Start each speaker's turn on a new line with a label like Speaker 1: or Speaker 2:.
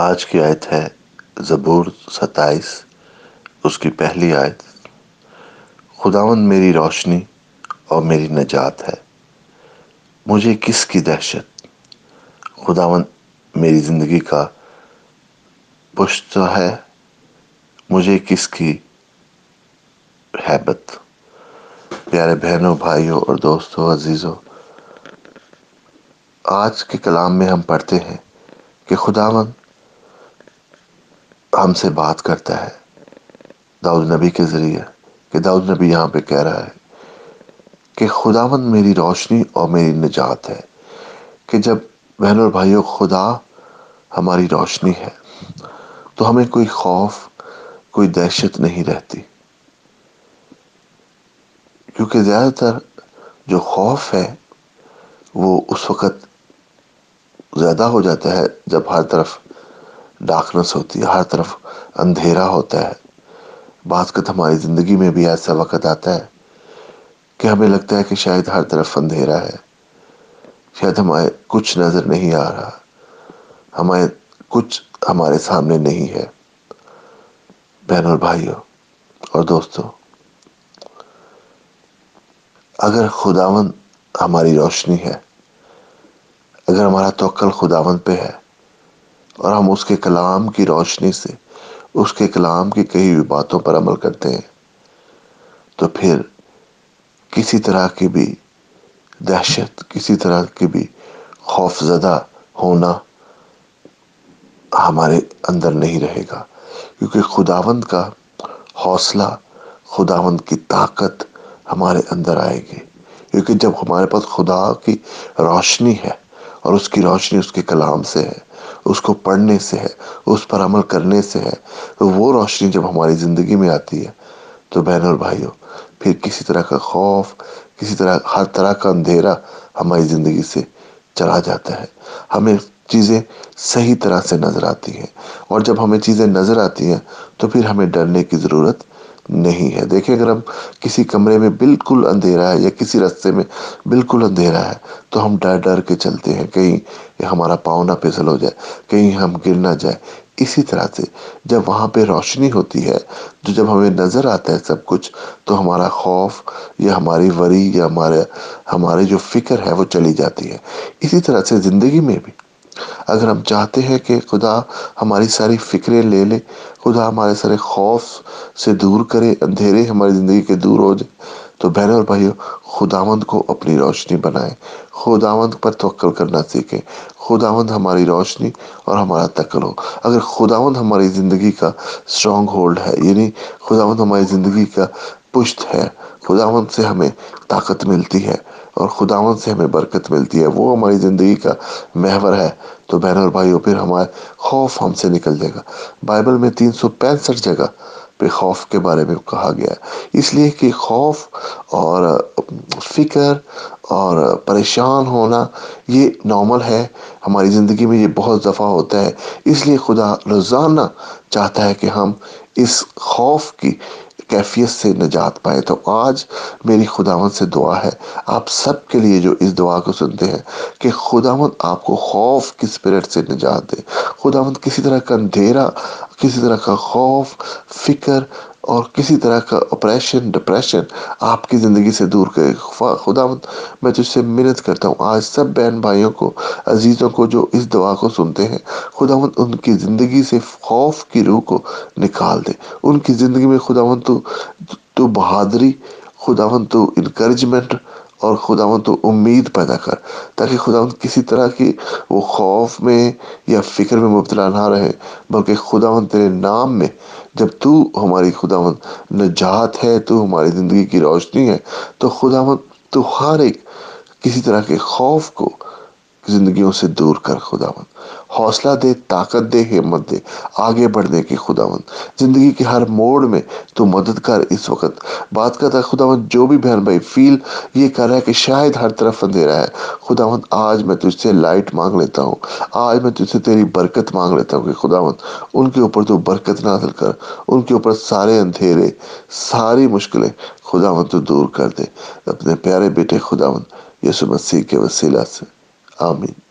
Speaker 1: آج کی آیت ہے زبور ستائیس، اس کی پہلی آیت خداون میری روشنی اور میری نجات ہے، مجھے کس کی دہشت؟ خداون میری زندگی کا پشت ہے، مجھے کس کی حیبت؟ پیارے بہنوں، بھائیوں اور دوستوں، عزیزوں، آج کے کلام میں ہم پڑھتے ہیں کہ خداون ہم سے بات کرتا ہے۔ داؤد نبی کے ذریعے کہ داؤد نبی یہاں پہ کہہ رہا ہے کہ خداون میری روشنی اور میری نجات ہے کہ جب بہن اور بھائیوں خدا ہماری روشنی ہے تو ہمیں کوئی خوف، کوئی دہشت نہیں رہتی۔ کیونکہ زیادہ تر جو خوف ہے وہ اس وقت زیادہ ہو جاتا ہے جب ہر طرف ڈارکنس ہوتی ہے، ہر طرف اندھیرا ہوتا ہے۔ بعض قط ہماری زندگی میں بھی ایسا وقت آتا ہے کہ ہمیں لگتا ہے کہ شاید ہر طرف اندھیرا ہے۔ شاید ہمارے کچھ نظر نہیں آ رہا۔ ہمارے کچھ ہمارے سامنے نہیں ہے۔ بہن اور بھائیوں اور دوستوں، اگر خداون ہماری روشنی ہے، اگر ہمارا توقل خداون پہ ہے اور ہم اس کے کلام کی روشنی سے، اس کے کلام کی کئی ہوئی باتوں پر عمل کرتے ہیں۔ تو پھر کسی طرح کی بھی دہشت، کسی طرح کی بھی خوف زدہ ہونا ہمارے اندر نہیں رہے گا۔ کیونکہ خداوند کا حوصلہ، خداوند کی طاقت ہمارے اندر آئے گی۔ کیونکہ جب ہمارے پاس خدا کی روشنی ہے اور اس کی روشنی اس کے کلام سے ہے اس کو پڑھنے سے ہے، اس پر عمل کرنے سے ہے، وہ روشنی جب ہماری زندگی میں آتی ہے۔ تو بہن اور بھائیوں، پھر کسی طرح کا خوف، کسی طرح، ہر طرح کا اندھیرا ہماری زندگی سے چلا جاتا ہے۔ ہمیں چیزیں صحیح طرح سے نظر آتی ہیں۔ اور جب ہمیں چیزیں نظر آتی ہیں، تو پھر ہمیں ڈرنے کی ضرورت نہیں ہے۔ دیکھیں، اگر ہم کسی کمرے میں بالکل اندھیرا ہے یا کسی رستے میں بالکل اندھیرا ہے، تو ہم ڈر ڈر کے چلتے ہیں۔ کہیں ہمارا پاؤں نہ پھسل ہو جائے، کہیں ہم گر نہ جائے اسی طرح سے جب وہاں پہ روشنی ہوتی ہے، تو جب ہمیں نظر آتا ہے سب کچھ، تو ہمارا خوف یا ہماری وری یا ہمارے، ہماری جو فکر ہے، وہ چلی جاتی ہے۔ اسی طرح سے زندگی میں بھی۔ اگر ہم چاہتے ہیں کہ خدا ہماری ساری فکریں لے لے، خدا ہمارے سارے خوف سے دور کرے، اندھیرے ہماری زندگی کے دور ہو جائے، تو بہنوں اور بھائیوں، خداوند کو اپنی روشنی بنائیں خداوند پر توقل کرنا سیکھیں۔ خداوند ہماری روشنی اور ہمارا تکل ہو۔ اگر خداوند ہماری زندگی کا اسٹرانگ ہولڈ ہے یعنی خداوند ہماری زندگی کا پشت ہے، خداوند سے ہمیں طاقت ملتی ہے اور خداوند سے ہمیں برکت ملتی ہے۔ وہ ہماری زندگی کا محور ہے۔ تو بہن اور بھائیوں، پھر ہمارے خوف ہم سے نکل جائے گا۔ بائبل میں تین سو پینسٹھ جگہ پہ خوف کے بارے میں کہا گیا ہے۔ اس لیے کہ خوف اور فکر اور پریشان ہونا یہ نارمل ہے۔ ہماری زندگی میں یہ بہت دفعہ ہوتا ہے۔ اس لیے خدا روزانہ چاہتا ہے کہ ہم اس خوف کی کیفیت سے نجات پائے۔ تو آج میری خداون سے دعا ہے۔ آپ سب کے لیے جو اس دعا کو سنتے ہیں کہ خداون آپ کو خوف کی اسپرٹ سے نجات دے۔ خداون کسی طرح کا اندھیرا، کسی طرح کا خوف، فکر اور کسی طرح کا اپریشن ڈپریشن آپ کی زندگی سے دور کرے۔ خدا میں تجھ سے منت کرتا ہوں۔ آج سب بہن بھائیوں کو، عزیزوں کو جو اس دعا کو سنتے ہیں خدا ان کی زندگی سے خوف کی روح کو نکال دے۔ ان کی زندگی میں خدا تو تو بہادری خداون تو انکریجمنٹ اور خداون تو امید پیدا کر۔ تاکہ خداون کسی طرح کی وہ خوف میں یا فکر میں مبتلا نہ رہے، بلکہ خداون تیرے نام میں جب تو ہماری خداون نجات ہے، تو ہماری زندگی کی روشنی ہے، تو خداون تو ہر ایک کسی طرح کے خوف کو زندگیوں سے دور کر خداون حوصلہ دے، طاقت دے، ہمت دے، آگے بڑھنے کی خداون زندگی کے ہر موڑ میں تو مدد کر اس وقت۔ بات کرتا ہے خداون جو بھی بہن بھائی فیل یہ کر رہا ہے کہ شاید ہر طرف اندھیرا ہے خداون آج میں تجھ سے لائٹ مانگ لیتا ہوں۔ آج میں تجھ سے تیری برکت مانگ لیتا ہوں کہ خداون ان کے اوپر تو برکت نازل کر، ان کے اوپر سارے اندھیرے، ساری مشکلیں خداون تو دور کر دے۔ اپنے پیارے بیٹے خداون یسو مسیح کے وسیلہ سے۔ Amen.